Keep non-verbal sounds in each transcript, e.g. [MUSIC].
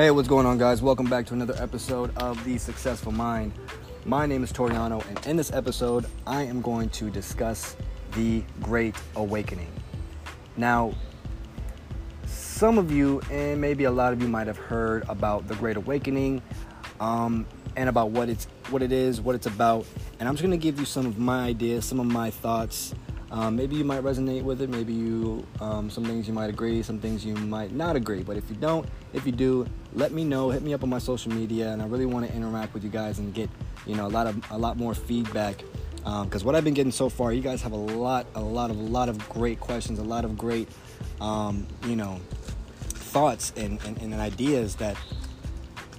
Hey, what's going on, guys? Welcome back to another episode of The Successful Mind. My name is Toriano, and in this episode, I am going to discuss the Great Awakening. Now, some of you, and maybe a lot of you, might have heard about the Great Awakening um, and about what it's what it is, what it's about, and I'm just going to give you some of my ideas, some of my thoughts. Um, maybe you might resonate with it. Maybe you, um, some things you might agree, some things you might not agree. But if you don't, if you do, let me know. Hit me up on my social media, and I really want to interact with you guys and get, you know, a lot of a lot more feedback. Because um, what I've been getting so far, you guys have a lot, a lot of, a lot of great questions, a lot of great, um, you know, thoughts and, and, and ideas that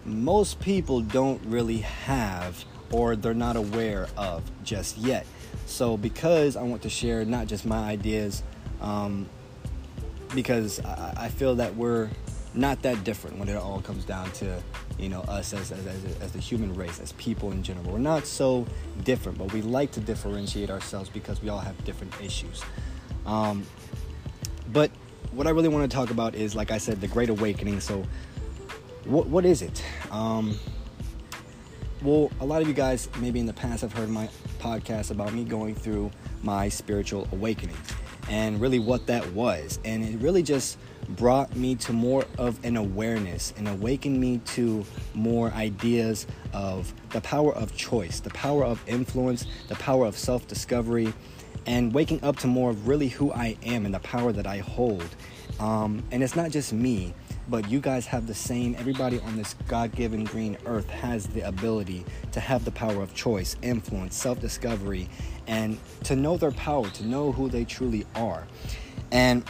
most people don't really have or they're not aware of just yet. So, because I want to share not just my ideas, um, because I, I, feel that we're not that different when it all comes down to you know us as, as, as, as, the human race, as people in general. We're not so different, but we like to differentiate ourselves because we all have different issues. Um, but what I really want to talk about is, like I said, the Great Awakening. So, what what is it? Um, well, a lot of you guys maybe in the past have heard my podcast about me going through my spiritual awakening and really what that was. And it really just brought me to more of an awareness and awakened me to more ideas of the power of choice, the power of influence, the power of self discovery, and waking up to more of really who I am and the power that I hold. Um, and it's not just me, but you guys have the same everybody on this god-given green earth has the ability to have the power of choice influence self-discovery and to know their power to know who they truly are. And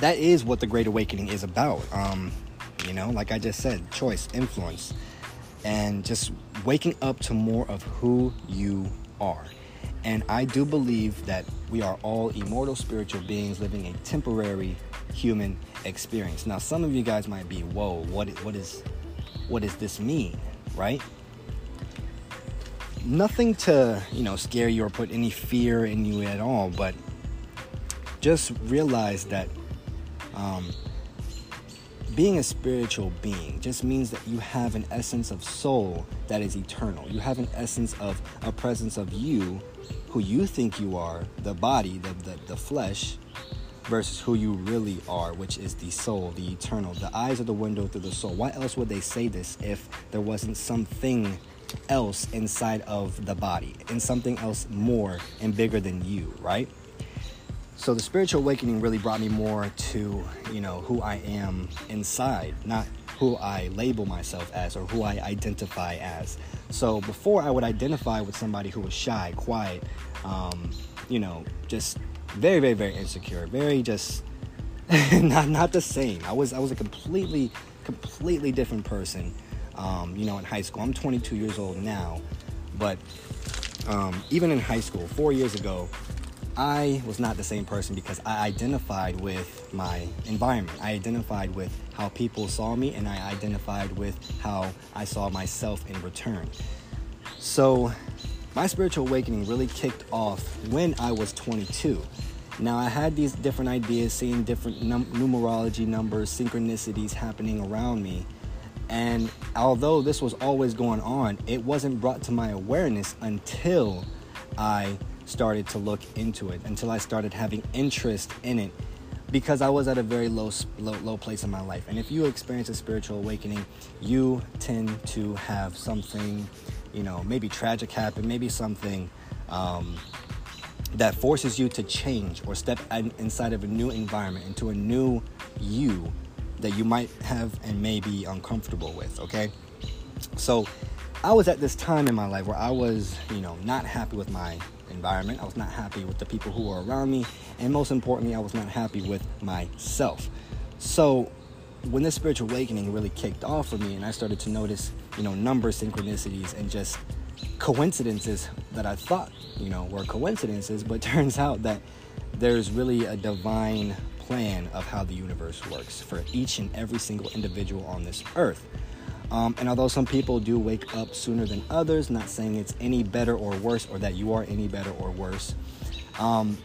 that is what the great awakening is about. Um, you know like i just said choice influence and just waking up to more of who you are. And i do believe that we are all immortal spiritual beings living a temporary human experience. Now, some of you guys might be, "Whoa, what what is what does this mean?" Right? Nothing to you know scare you or put any fear in you at all, but just realize that um, being a spiritual being just means that you have an essence of soul that is eternal. You have an essence of a presence of you, who you think you are, the body, the, the, the flesh, versus who you really are, which is the soul, the eternal. The eyes are the window to the soul. Why else would they say this if there wasn't something else inside of the body and something else more and bigger than you, right? So the spiritual awakening really brought me more to, you know, who I am inside, not who I label myself as or who I identify as. So before I would identify with somebody who was shy, quiet, um, you know, just very, very, very insecure. Very just [LAUGHS] not not the same. I was I was a completely, completely different person. Um, you know, in high school. I'm 22 years old now, but um, even in high school, four years ago, I was not the same person because I identified with my environment. I identified with how people saw me, and I identified with how I saw myself in return. So my spiritual awakening really kicked off when I was 22. Now, I had these different ideas, seeing different num- numerology numbers, synchronicities happening around me. And although this was always going on, it wasn't brought to my awareness until I started to look into it, until I started having interest in it because I was at a very low, low, low place in my life. And if you experience a spiritual awakening, you tend to have something you know, maybe tragic happen, maybe something um, that forces you to change or step in, inside of a new environment, into a new you that you might have and may be uncomfortable with, okay? So I was at this time in my life where I was, you know, not happy with my environment. I was not happy with the people who were around me. And most importantly, I was not happy with myself. So when this spiritual awakening really kicked off for me and I started to notice, you know, number synchronicities and just coincidences that I thought, you know, were coincidences, but [LAUGHS] turns out that there's really a divine plan of how the universe works for each and every single individual on this earth. Um, and although some people do wake up sooner than others, not saying it's any better or worse or that you are any better or worse, um,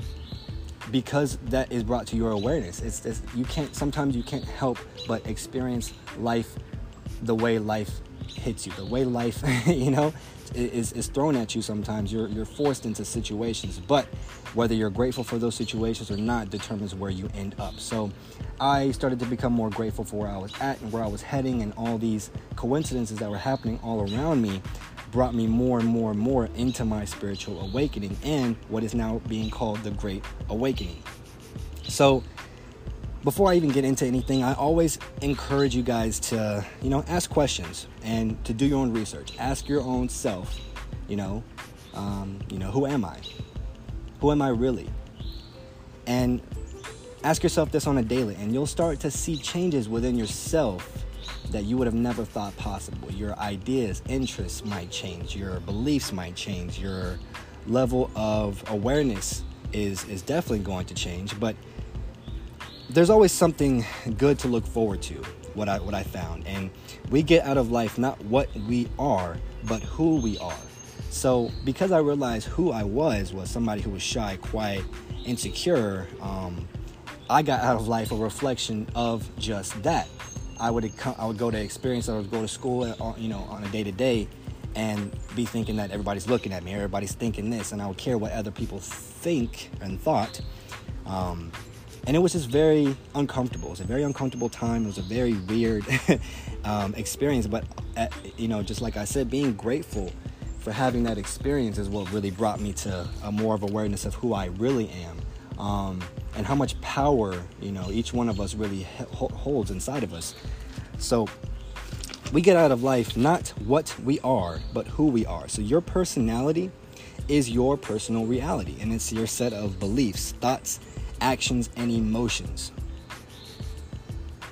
because that is brought to your awareness. It's, it's you can't sometimes you can't help but experience life the way life hits you, the way life [LAUGHS] you know is, is thrown at you. Sometimes you're you're forced into situations, but whether you're grateful for those situations or not determines where you end up. So I started to become more grateful for where I was at and where I was heading, and all these coincidences that were happening all around me brought me more and more and more into my spiritual awakening and what is now being called the Great Awakening. So, before I even get into anything, I always encourage you guys to, you know, ask questions and to do your own research. Ask your own self, you know, um, you know, who am I? Who am I really? And ask yourself this on a daily, and you'll start to see changes within yourself that you would have never thought possible. Your ideas, interests might change, your beliefs might change, your level of awareness is is definitely going to change, but there's always something good to look forward to. What I what I found, and we get out of life not what we are, but who we are. So because I realized who I was was somebody who was shy, quiet, insecure, um, I got out of life a reflection of just that. I would I would go to experience, would go to school, uh, you know, on a day to day, and be thinking that everybody's looking at me, everybody's thinking this, and I would care what other people think and thought. Um, and it was just very uncomfortable. It was a very uncomfortable time. It was a very weird [LAUGHS] um, experience. But at, uh, you know, just like I said, being grateful for having that experience is what really brought me to a more of awareness of who I really am. Um, and how much power you know each one of us really holds inside of us. So we get out of life not what we are but who we are. So your personality is your personal reality and it's your set of beliefs thoughts actions and emotions.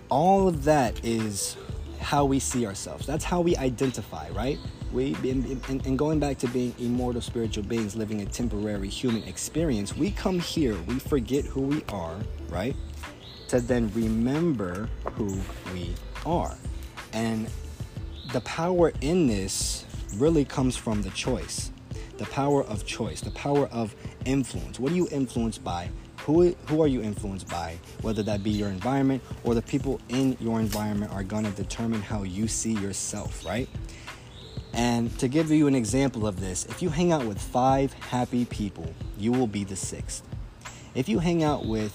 All of that is how we see ourselves. That's how we identify right we and going back to being immortal spiritual beings living a temporary human experience we come here we forget who we are right? To then remember who we are. And the power in this really comes from the choice. The power of choice the power of influence. What are you influenced by? Who, who are you influenced by? Whether that be your environment or the people in your environment are going to determine how you see yourself right and to give you an example of this, if you hang out with five happy people, you will be the sixth. If you hang out with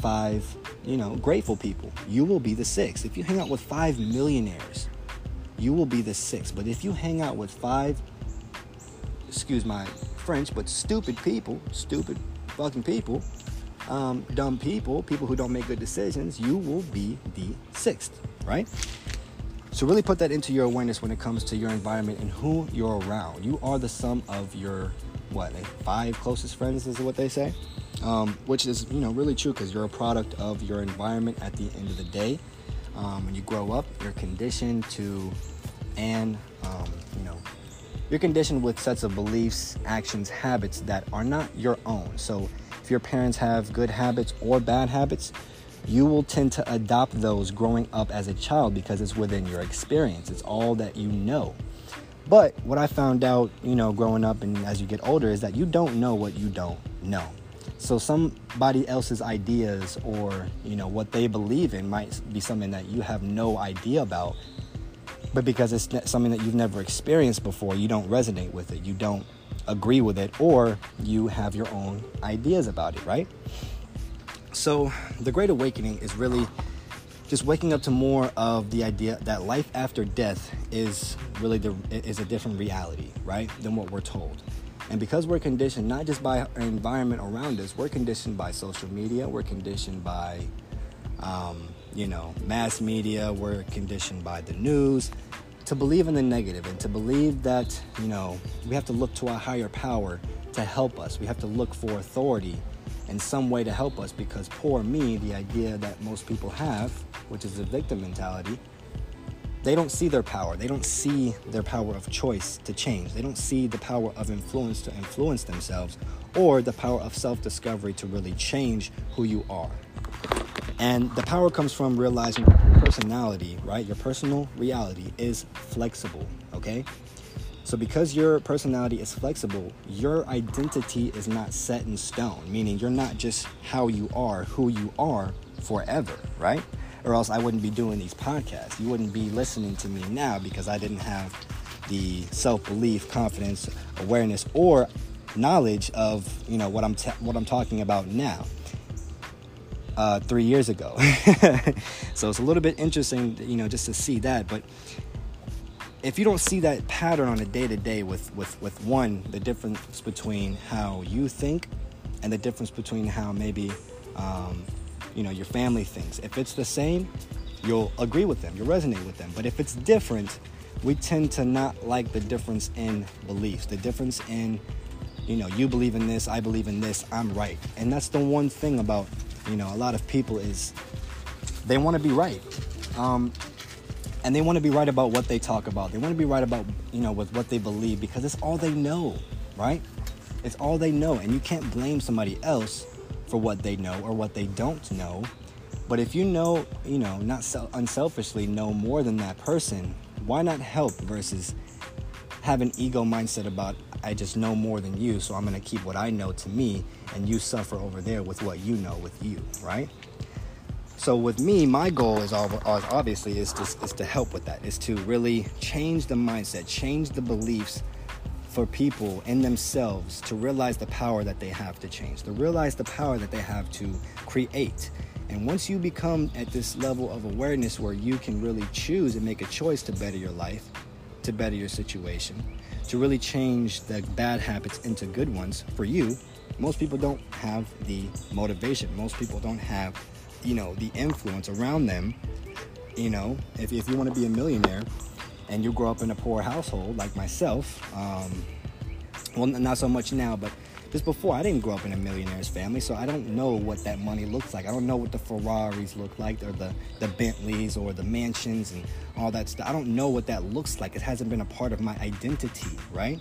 five, you know, grateful people, you will be the sixth. If you hang out with five millionaires, you will be the sixth. But if you hang out with five, excuse my French, but stupid people, stupid fucking people, um, dumb people, people who don't make good decisions, you will be the sixth, right? So really put that into your awareness when it comes to your environment and who you're around. You are the sum of your what like five closest friends is what they say, um, which is you know really true because you're a product of your environment at the end of the day. Um, when you grow up, you're conditioned to, and um, you know, you're conditioned with sets of beliefs, actions, habits that are not your own. So if your parents have good habits or bad habits, you will tend to adopt those growing up as a child because it's within your experience. It's all that you know. But what I found out, you know, growing up and as you get older is that you don't know what you don't know. So somebody else's ideas or, you know, what they believe in might be something that you have no idea about. But because it's something that you've never experienced before, you don't resonate with it. You don't agree with it or you have your own ideas about it, right? So, the Great Awakening is really just waking up to more of the idea that life after death is really the, is a different reality, right, than what we're told. And because we're conditioned not just by our environment around us, we're conditioned by social media, we're conditioned by, um, you know, mass media, we're conditioned by the news to believe in the negative and to believe that, you know, we have to look to a higher power to help us. We have to look for authority in some way to help us because poor me, the idea that most people have, which is the victim mentality, they don't see their power. They don't see their power of choice to change. They don't see the power of influence to influence themselves or the power of self discovery to really change who you are. And the power comes from realizing your personality, right? Your personal reality is flexible, okay? So, because your personality is flexible, your identity is not set in stone, meaning you're not just how you are, who you are forever, right? Or else I wouldn't be doing these podcasts. You wouldn't be listening to me now because I didn't have the self belief, confidence, awareness, or knowledge of you know what I'm what I'm talking about now. Uh, three years ago, [LAUGHS] so it's a little bit interesting, you know, just to see that. But if you don't see that pattern on a day to day with with with one, the difference between how you think and the difference between how maybe um, you know your family thinks. If it's the same, you'll agree with them, you'll resonate with them. But if it's different, we tend to not like the difference in beliefs, the difference in you know you believe in this, I believe in this, I'm right. And that's the one thing about you know a lot of people is they want to be right. Um, and they want to be right about what they talk about. They want to be right about, you know, with what they believe because it's all they know, right? It's all they know. And you can't blame somebody else for what they know or what they don't know. But if you know, you know, not unselfishly know more than that person, why not help versus have an ego mindset about I just know more than you, so I'm going to keep what I know to me and you suffer over there with what you know with you, right? So with me, my goal is obviously is to, is to help with that, is to really change the mindset, change the beliefs for people in themselves to realize the power that they have to change, to realize the power that they have to create. And once you become at this level of awareness where you can really choose and make a choice to better your life, to better your situation, to really change the bad habits into good ones for you, most people don't have the motivation. Most people don't have you know the influence around them you know if, if you want to be a millionaire and you grow up in a poor household like myself um, well not so much now but just before i didn't grow up in a millionaire's family so i don't know what that money looks like. I don't know what the ferraris look like or the, the bentleys or the mansions and all that stuff i don't know what that looks like. It hasn't been a part of my identity right?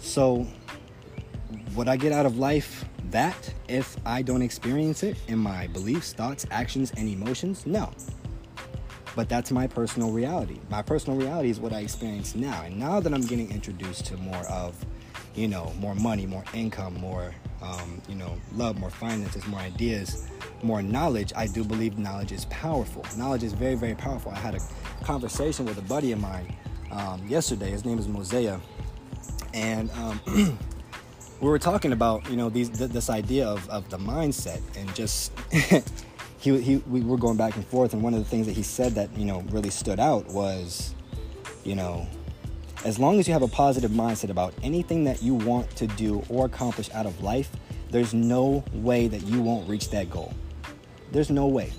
So what i get out of life that if I don't experience it in my beliefs, thoughts, actions, and emotions? No. But that's my personal reality. My personal reality is what I experience now. And now that I'm getting introduced to more of, you know, more money, more income, more, um, you know, love, more finances, more ideas, more knowledge, I do believe knowledge is powerful. Knowledge is very, very powerful. I had a conversation with a buddy of mine um, yesterday. His name is Mosea. And um, [CLEARS THROAT] we were talking about you know these th- this idea of, of the mindset and just [LAUGHS] he, he we were going back and forth and one of the things that he said that you know really stood out was you know as long as you have a positive mindset about anything that you want to do or accomplish out of life there's no way that you won't reach that goal. There's no way.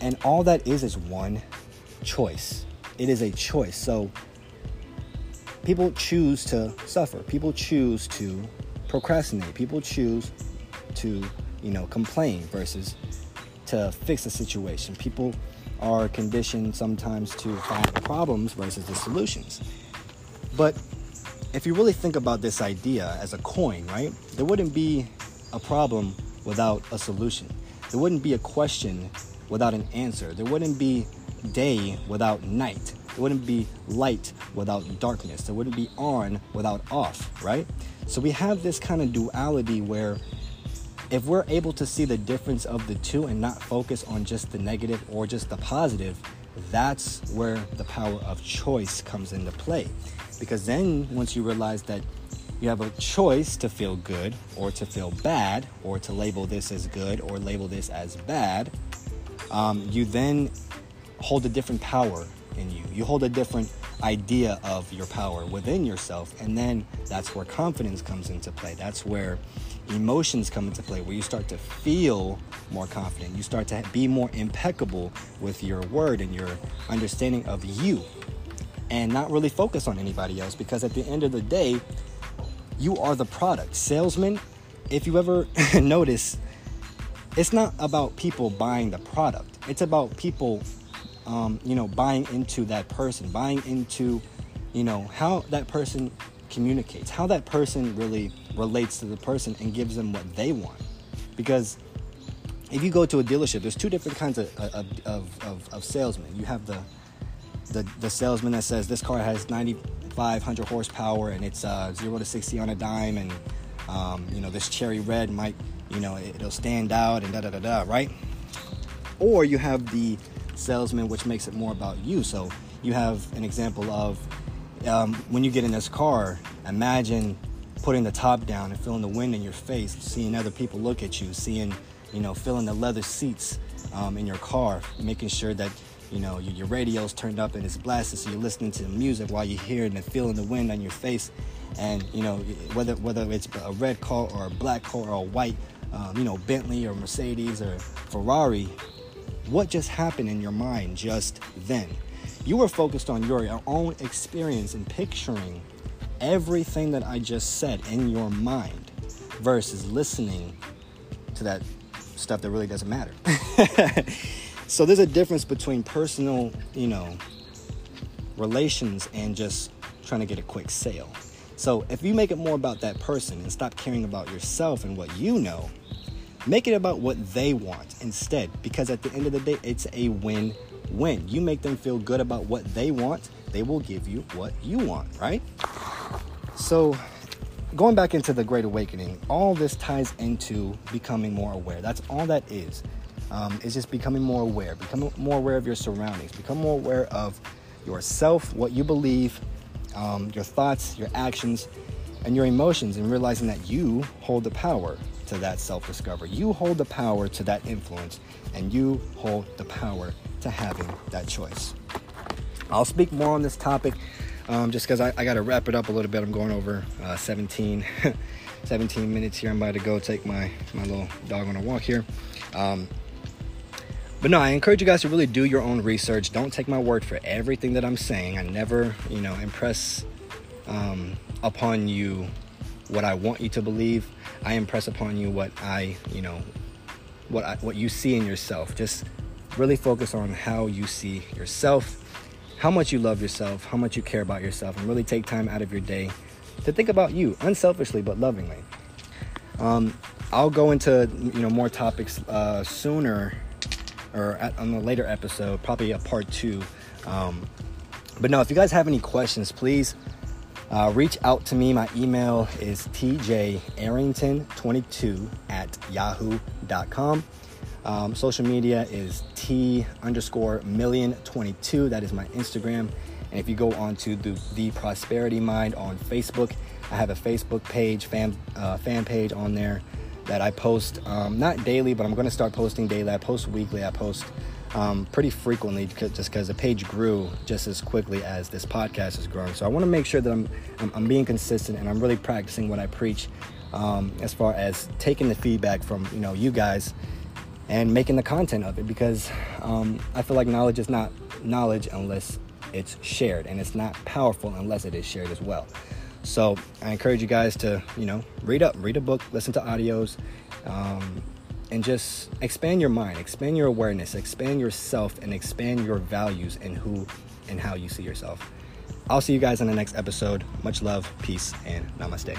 And all that is is one choice. It is a choice. So people choose to suffer. People choose to procrastinate. People choose to, you know, complain versus to fix a situation. People are conditioned sometimes to find problems versus the solutions. But if you really think about this idea as a coin, right? There wouldn't be a problem without a solution. There wouldn't be a question without an answer. There wouldn't be day without night. There wouldn't be light without darkness. There wouldn't be on without off, right? So we have this kind of duality where if we're able to see the difference of the two and not focus on just the negative or just the positive, that's where the power of choice comes into play. Because then once you realize that you have a choice to feel good or to feel bad or to label this as good or label this as bad, um, you then hold a different power in you. You hold a different idea of your power within yourself, and then that's where confidence comes into play. That's where emotions come into play, where you start to feel more confident. You start to be more impeccable with your word and your understanding of you, and not really focus on anybody else because at the end of the day, you are the product. Salesman, if you ever [LAUGHS] notice, it's not about people buying the product, it's about people um, you know, buying into that person, buying into, you know, how that person communicates, how that person really relates to the person and gives them what they want. Because if you go to a dealership, there's two different kinds of, of, of, of salesmen. You have the, the, the salesman that says this car has 95% 500 horsepower and it's uh, 0 to 60 on a dime and um, you know this cherry red might you know it'll stand out and da da da da right or you have the salesman which makes it more about you. So you have an example of um, when you get in this car imagine putting the top down and feeling the wind in your face seeing other people look at you seeing you know feeling the leather seats um, in your car making sure that you know your, radio's turned up and it's blasted so you're listening to the music while you're hearing and feeling the wind on your face. And you know whether whether it's a red car or a black car or a white um, you know bentley or mercedes or ferrari what just happened in your mind just then you were focused on your own experience and picturing everything that i just said in your mind versus listening to that stuff that really doesn't matter [LAUGHS] So there's a difference between personal, you know, relations and just trying to get a quick sale. So if you make it more about that person and stop caring about yourself and what you know, make it about what they want instead. Because at the end of the day, it's a win win. You make them feel good about what they want, they will give you what you want, right? So going back into the Great Awakening, all this ties into becoming more aware. That's all that is um, is just becoming more aware, becoming more aware of your surroundings, become more aware of yourself, what you believe, um, your thoughts, your actions, and your emotions, and realizing that you hold the power to that self discovery. You hold the power to that influence, and you hold the power to having that choice. I'll speak more on this topic um, just because I, I got to wrap it up a little bit. I'm going over uh, 17, [LAUGHS] 17 minutes here. I'm about to go take my, my little dog on a walk here. Um, but no, I encourage you guys to really do your own research. Don't take my word for everything that I'm saying. I never, you know, impress um, upon you what I want you to believe. I impress upon you what I, you know, what I, what you see in yourself. Just really focus on how you see yourself, how much you love yourself, how much you care about yourself, and really take time out of your day to think about you unselfishly but lovingly. Um, I'll go into you know more topics uh, sooner or at, on the later episode, probably a part two. Um, but no, if you guys have any questions, please uh, reach out to me. My email is tjarrington22 at yahoo.com. Um, social media is t underscore million 22. That is my Instagram. And if you go on to the, the Prosperity Mind on Facebook, I have a Facebook page, fan, uh, fan page on there that I post um, not daily, but I'm going to start posting daily. I post weekly. I post um, pretty frequently just because the page grew just as quickly as this podcast is growing. So I want to make sure that I'm, I'm, I'm being consistent and I'm really practicing what I preach um, as far as taking the feedback from you know you guys and making the content of it because um, I feel like knowledge is not knowledge unless it's shared and it's not powerful unless it is shared as well. So I encourage you guys to, you know, read up, read a book, listen to audios, um, and just expand your mind, expand your awareness, expand yourself, and expand your values and who and how you see yourself. I'll see you guys in the next episode. Much love, peace, and namaste.